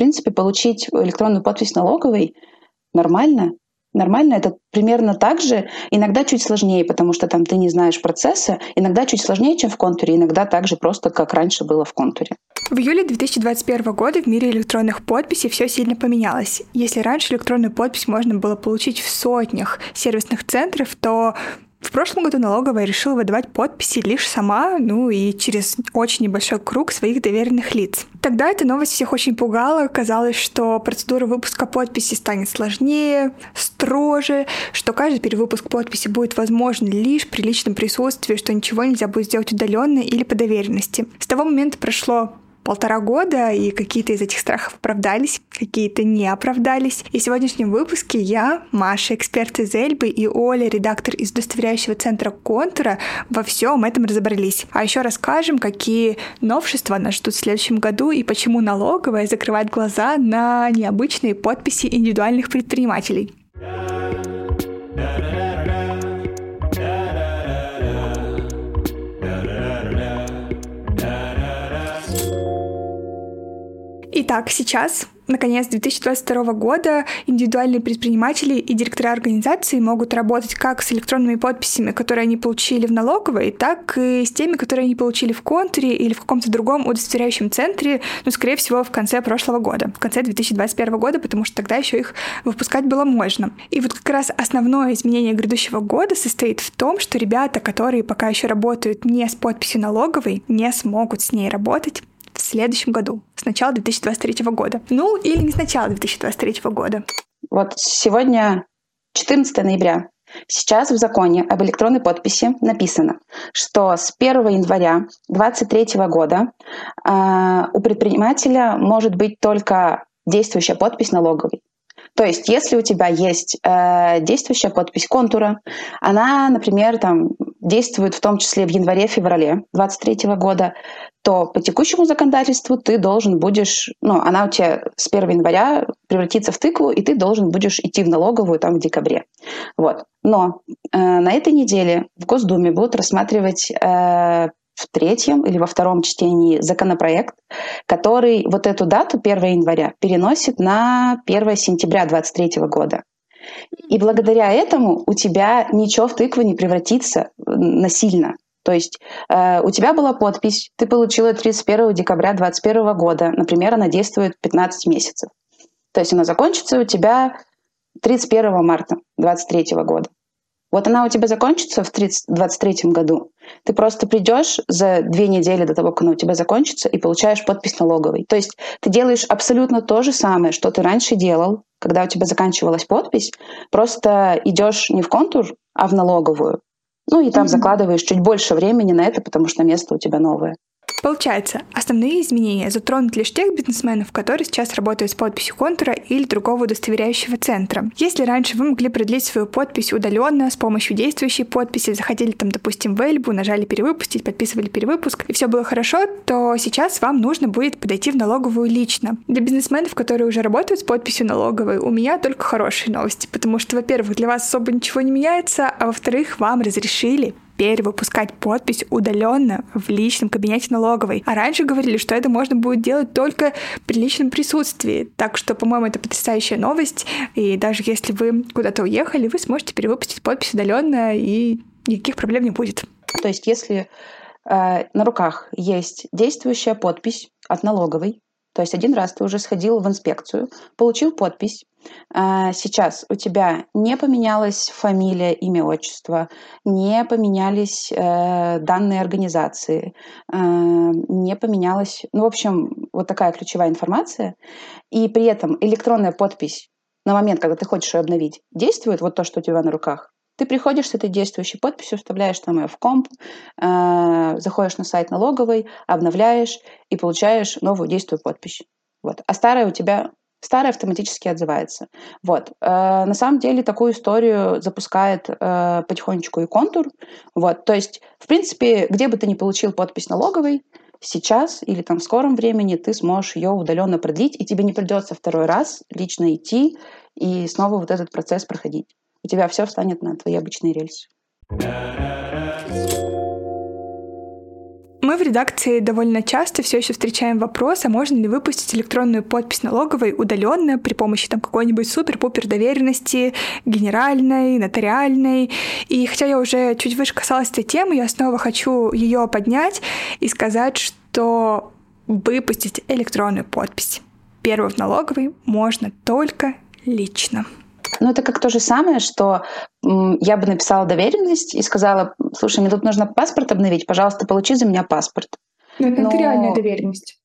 принципе, получить электронную подпись налоговой нормально. Нормально это примерно так же, иногда чуть сложнее, потому что там ты не знаешь процесса, иногда чуть сложнее, чем в контуре, иногда так же просто, как раньше было в контуре. В июле 2021 года в мире электронных подписей все сильно поменялось. Если раньше электронную подпись можно было получить в сотнях сервисных центров, то в прошлом году налоговая решила выдавать подписи лишь сама, ну и через очень небольшой круг своих доверенных лиц. Тогда эта новость всех очень пугала. Казалось, что процедура выпуска подписи станет сложнее, строже, что каждый перевыпуск подписи будет возможен лишь при личном присутствии, что ничего нельзя будет сделать удаленно или по доверенности. С того момента прошло полтора года, и какие-то из этих страхов оправдались, какие-то не оправдались. И в сегодняшнем выпуске я, Маша, эксперт из Эльбы, и Оля, редактор из удостоверяющего центра Контура, во всем этом разобрались. А еще расскажем, какие новшества нас ждут в следующем году и почему налоговая закрывает глаза на необычные подписи индивидуальных предпринимателей. Итак, сейчас наконец 2022 года индивидуальные предприниматели и директора организации могут работать как с электронными подписями, которые они получили в налоговой, так и с теми, которые они получили в контуре или в каком-то другом удостоверяющем центре, ну, скорее всего, в конце прошлого года, в конце 2021 года, потому что тогда еще их выпускать было можно. И вот как раз основное изменение грядущего года состоит в том, что ребята, которые пока еще работают не с подписью налоговой, не смогут с ней работать, следующем году, с начала 2023 года. Ну, или не с начала 2023 года. Вот сегодня 14 ноября. Сейчас в законе об электронной подписи написано, что с 1 января 2023 года э, у предпринимателя может быть только действующая подпись налоговой. То есть, если у тебя есть э, действующая подпись контура, она, например, там действует в том числе в январе-феврале 2023 года, то по текущему законодательству ты должен будешь, ну, она у тебя с 1 января превратится в тыкву, и ты должен будешь идти в налоговую там в декабре. Вот. Но э, на этой неделе в Госдуме будут рассматривать э, в третьем или во втором чтении законопроект, который вот эту дату 1 января переносит на 1 сентября 2023 года. И благодаря этому у тебя ничего в тыкву не превратится насильно. То есть э, у тебя была подпись, ты получила 31 декабря 2021 года, например, она действует 15 месяцев. То есть она закончится у тебя 31 марта 2023 года. Вот она у тебя закончится в 2023 году. Ты просто придешь за две недели до того, как она у тебя закончится, и получаешь подпись налоговой. То есть ты делаешь абсолютно то же самое, что ты раньше делал, когда у тебя заканчивалась подпись, просто идешь не в контур, а в налоговую. Ну и там mm-hmm. закладываешь чуть больше времени на это, потому что место у тебя новое. Получается, основные изменения затронут лишь тех бизнесменов, которые сейчас работают с подписью контура или другого удостоверяющего центра. Если раньше вы могли продлить свою подпись удаленно с помощью действующей подписи, заходили там, допустим, в Эльбу, нажали перевыпустить, подписывали перевыпуск, и все было хорошо, то сейчас вам нужно будет подойти в налоговую лично. Для бизнесменов, которые уже работают с подписью налоговой, у меня только хорошие новости, потому что, во-первых, для вас особо ничего не меняется, а во-вторых, вам разрешили теперь выпускать подпись удаленно в личном кабинете налоговой. А раньше говорили, что это можно будет делать только при личном присутствии. Так что, по-моему, это потрясающая новость. И даже если вы куда-то уехали, вы сможете перевыпустить подпись удаленно, и никаких проблем не будет. То есть, если э, на руках есть действующая подпись от налоговой, то есть один раз ты уже сходил в инспекцию, получил подпись. А, сейчас у тебя не поменялась фамилия, имя, отчество, не поменялись э, данные организации, э, не поменялась, ну, в общем, вот такая ключевая информация. И при этом электронная подпись на момент, когда ты хочешь ее обновить, действует, вот то, что у тебя на руках, ты приходишь с этой действующей подписью, вставляешь там ее в комп, э, заходишь на сайт налоговой, обновляешь и получаешь новую действующую подпись. Вот. А старая у тебя старая автоматически отзывается. Вот. Э, на самом деле такую историю запускает э, потихонечку и контур. Вот. То есть, в принципе, где бы ты ни получил подпись налоговой, сейчас или там в скором времени ты сможешь ее удаленно продлить, и тебе не придется второй раз лично идти и снова вот этот процесс проходить у тебя все встанет на твои обычные рельсы. Мы в редакции довольно часто все еще встречаем вопрос, а можно ли выпустить электронную подпись налоговой удаленно при помощи там какой-нибудь супер-пупер доверенности, генеральной, нотариальной. И хотя я уже чуть выше касалась этой темы, я снова хочу ее поднять и сказать, что выпустить электронную подпись первую в налоговой можно только лично. Ну, это как то же самое, что я бы написала доверенность и сказала, слушай, мне тут нужно паспорт обновить, пожалуйста, получи за меня паспорт. Но это Но... реальная доверенность.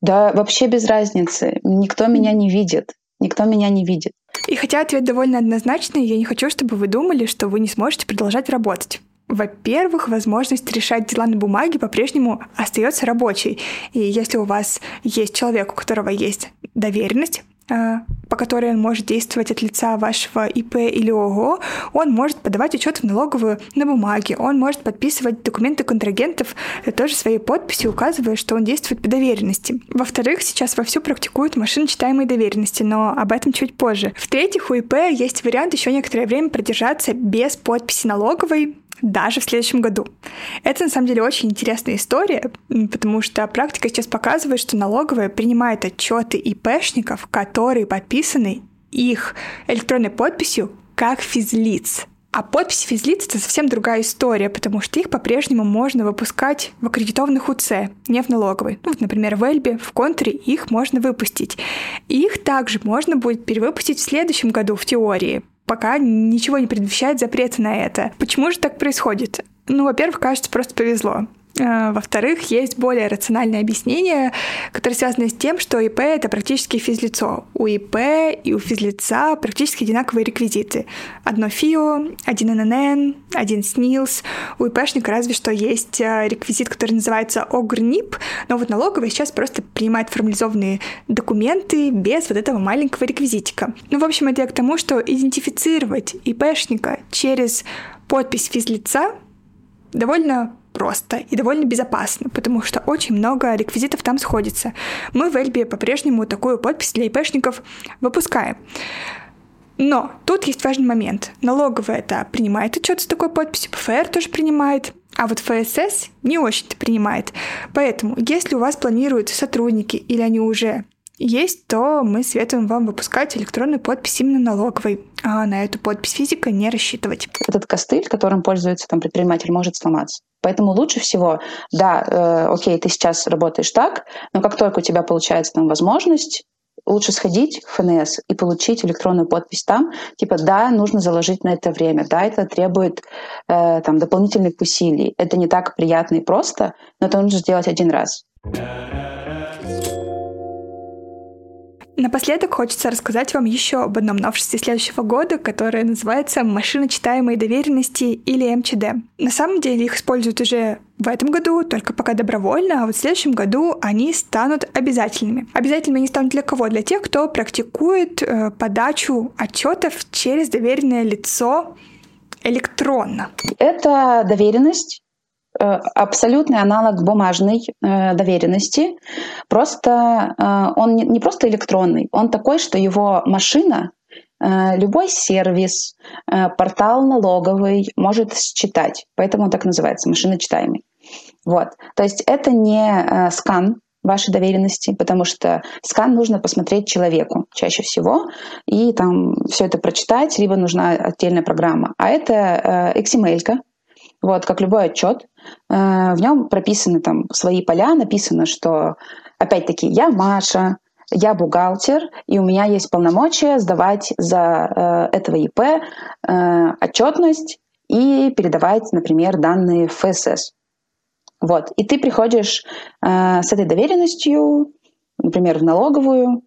Да, вообще без разницы. Никто меня не видит. Никто меня не видит. И хотя ответ довольно однозначный, я не хочу, чтобы вы думали, что вы не сможете продолжать работать. Во-первых, возможность решать дела на бумаге по-прежнему остается рабочей. И если у вас есть человек, у которого есть доверенность, по которой он может действовать от лица вашего ИП или ООО, он может подавать учет в налоговую на бумаге, он может подписывать документы контрагентов э, тоже своей подписью, указывая, что он действует по доверенности. Во-вторых, сейчас вовсю практикуют машиночитаемые доверенности, но об этом чуть позже. В-третьих, у ИП есть вариант еще некоторое время продержаться без подписи налоговой, даже в следующем году. Это на самом деле очень интересная история, потому что практика сейчас показывает, что налоговая принимает отчеты ИПшников, которые подписаны их электронной подписью как физлиц. А подпись физлиц — это совсем другая история, потому что их по-прежнему можно выпускать в аккредитованных УЦ, не в налоговой. Ну, вот, например, в Эльбе, в Контуре их можно выпустить. И их также можно будет перевыпустить в следующем году в теории, пока ничего не предвещает запрета на это. Почему же так происходит? Ну, во-первых, кажется, просто повезло. А, во-вторых, есть более рациональное объяснение, которое связано с тем, что ИП — это практически физлицо. У ИП и у физлица практически одинаковые реквизиты. Одно ФИО, один ННН, один СНИЛС. У ИПшника разве что есть а, реквизит, который называется ОГРНИП, но вот налоговая сейчас просто принимает формализованные документы без вот этого маленького реквизитика. Ну, в общем, это я к тому, что идентифицировать ИПшника через подпись физлица довольно просто и довольно безопасно, потому что очень много реквизитов там сходится. Мы в Эльбе по-прежнему такую подпись для ИПшников выпускаем. Но тут есть важный момент. Налоговая это принимает отчет с такой подписью, ПФР тоже принимает, а вот ФСС не очень-то принимает. Поэтому, если у вас планируются сотрудники или они уже есть, то мы советуем вам выпускать электронную подпись именно налоговой, а на эту подпись физика не рассчитывать. Этот костыль, которым пользуется там предприниматель, может сломаться. Поэтому лучше всего, да, э, окей, ты сейчас работаешь так, но как только у тебя получается там возможность, лучше сходить в ФНС и получить электронную подпись там, типа, да, нужно заложить на это время, да, это требует э, там дополнительных усилий, это не так приятно и просто, но это нужно сделать один раз. Напоследок хочется рассказать вам еще об одном новшестве следующего года, которое называется «Машиночитаемые доверенности» или МЧД. На самом деле их используют уже в этом году, только пока добровольно, а вот в следующем году они станут обязательными. Обязательными они станут для кого? Для тех, кто практикует э, подачу отчетов через доверенное лицо электронно. Это доверенность абсолютный аналог бумажной э, доверенности. Просто э, он не, просто электронный, он такой, что его машина, э, любой сервис, э, портал налоговый может считать. Поэтому он так называется, машиночитаемый. Вот. То есть это не э, скан вашей доверенности, потому что скан нужно посмотреть человеку чаще всего и там все это прочитать, либо нужна отдельная программа. А это э, XML, вот, как любой отчет. Э, в нем прописаны там свои поля, написано, что, опять-таки, я Маша, я бухгалтер, и у меня есть полномочия сдавать за э, этого ИП э, отчетность и передавать, например, данные ФСС. Вот. И ты приходишь с этой доверенностью, например, в налоговую,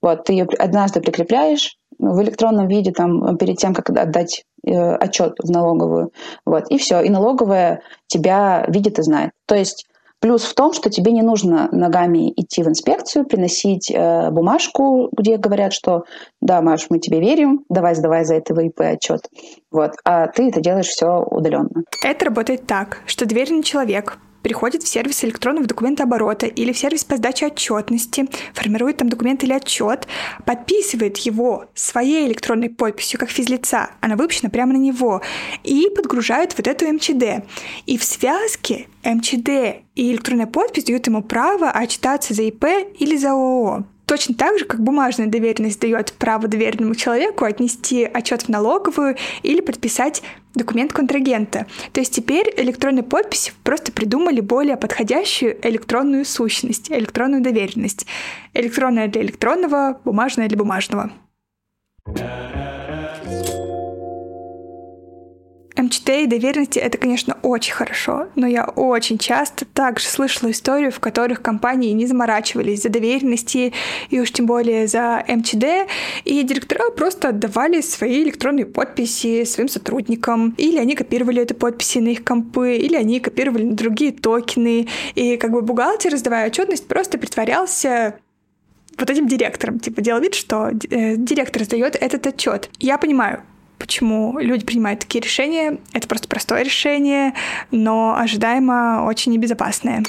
вот, ты ее однажды прикрепляешь в электронном виде, там, перед тем, как отдать отчет в налоговую. Вот, и все. И налоговая тебя видит и знает. То есть Плюс в том, что тебе не нужно ногами идти в инспекцию, приносить э, бумажку, где говорят, что да, Маш, мы тебе верим, давай сдавай за этого ИП отчет. Вот. А ты это делаешь все удаленно. Это работает так, что доверенный человек приходит в сервис электронного документооборота или в сервис по сдаче отчетности, формирует там документ или отчет, подписывает его своей электронной подписью как физлица, она выпущена прямо на него, и подгружает вот эту МЧД. И в связке МЧД и электронная подпись дают ему право отчитаться за ИП или за ООО. Точно так же, как бумажная доверенность дает право доверенному человеку отнести отчет в налоговую или подписать документ контрагента. То есть теперь электронной подписи просто придумали более подходящую электронную сущность, электронную доверенность. Электронная для электронного, бумажная для бумажного. МЧТ и доверенности — это, конечно, очень хорошо, но я очень часто также слышала историю, в которых компании не заморачивались за доверенности и уж тем более за МЧД, и директора просто отдавали свои электронные подписи своим сотрудникам, или они копировали эти подписи на их компы, или они копировали на другие токены, и как бы бухгалтер, раздавая отчетность, просто притворялся вот этим директором, типа делал вид, что э, директор сдает этот отчет. Я понимаю, почему люди принимают такие решения. Это просто простое решение, но ожидаемо очень небезопасное.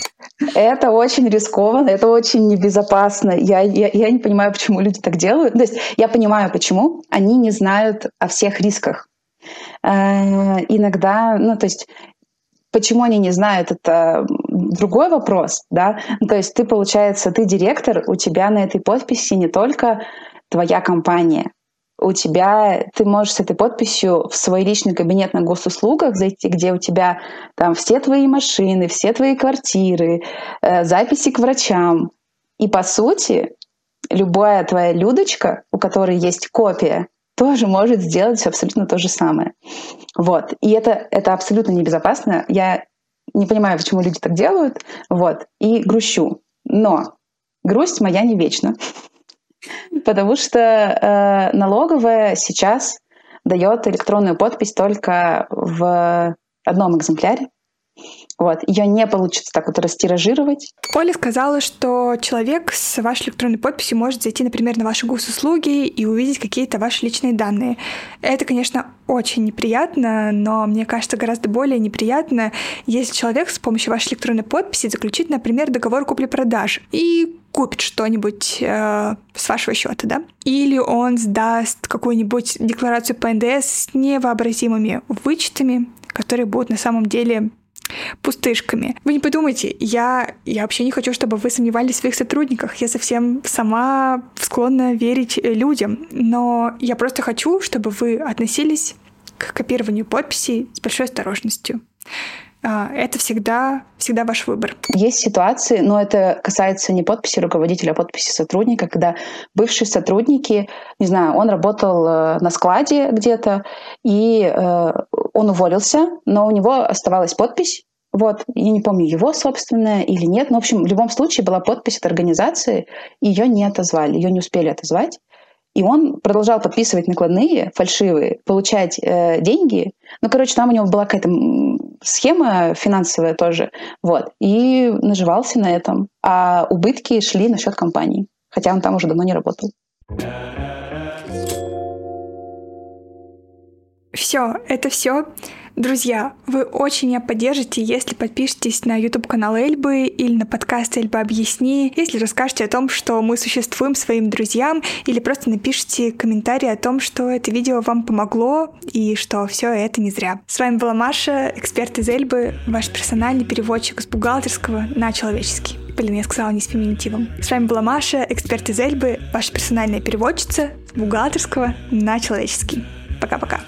Это очень рискованно, это очень небезопасно. Я, я, я не понимаю, почему люди так делают. То есть я понимаю, почему. Они не знают о всех рисках. Э, иногда, ну, то есть Почему они не знают, это другой вопрос, да. Ну, то есть ты, получается, ты директор, у тебя на этой подписи не только твоя компания, у тебя, ты можешь с этой подписью в свой личный кабинет на госуслугах зайти, где у тебя там все твои машины, все твои квартиры, э, записи к врачам. И по сути, любая твоя Людочка, у которой есть копия, тоже может сделать абсолютно то же самое. Вот. И это, это абсолютно небезопасно. Я не понимаю, почему люди так делают. Вот. И грущу. Но грусть моя не вечна. Потому что э, налоговая сейчас дает электронную подпись только в одном экземпляре. Вот. Ее не получится так вот растиражировать. Оля сказала, что человек с вашей электронной подписью может зайти, например, на ваши госуслуги и увидеть какие-то ваши личные данные. Это, конечно, очень неприятно, но мне кажется, гораздо более неприятно, если человек с помощью вашей электронной подписи заключит, например, договор купли-продажи и купит что-нибудь э, с вашего счета, да? Или он сдаст какую-нибудь декларацию по НДС с невообразимыми вычетами, которые будут на самом деле пустышками. Вы не подумайте, я, я вообще не хочу, чтобы вы сомневались в своих сотрудниках. Я совсем сама склонна верить людям. Но я просто хочу, чтобы вы относились к копированию подписей с большой осторожностью. А, это всегда, всегда ваш выбор. Есть ситуации, но это касается не подписи руководителя, а подписи сотрудника, когда бывшие сотрудники, не знаю, он работал э, на складе где-то, и э, он уволился, но у него оставалась подпись, вот, я не помню, его собственная или нет, но, в общем, в любом случае была подпись от организации, ее не отозвали, ее не успели отозвать. И он продолжал подписывать накладные, фальшивые, получать э, деньги. Ну, короче, там у него была какая-то схема финансовая тоже. Вот. И наживался на этом. А убытки шли на счет компании. Хотя он там уже давно не работал. Все, это все. Друзья, вы очень меня поддержите, если подпишетесь на YouTube-канал Эльбы или на подкаст Эльба объясни, если расскажете о том, что мы существуем своим друзьям, или просто напишите комментарий о том, что это видео вам помогло и что все это не зря. С вами была Маша, эксперт из Эльбы, ваш персональный переводчик с бухгалтерского на человеческий. Блин, я сказала не с феминитивом. С вами была Маша, эксперт из Эльбы, ваша персональная переводчица с бухгалтерского на человеческий. Пока-пока.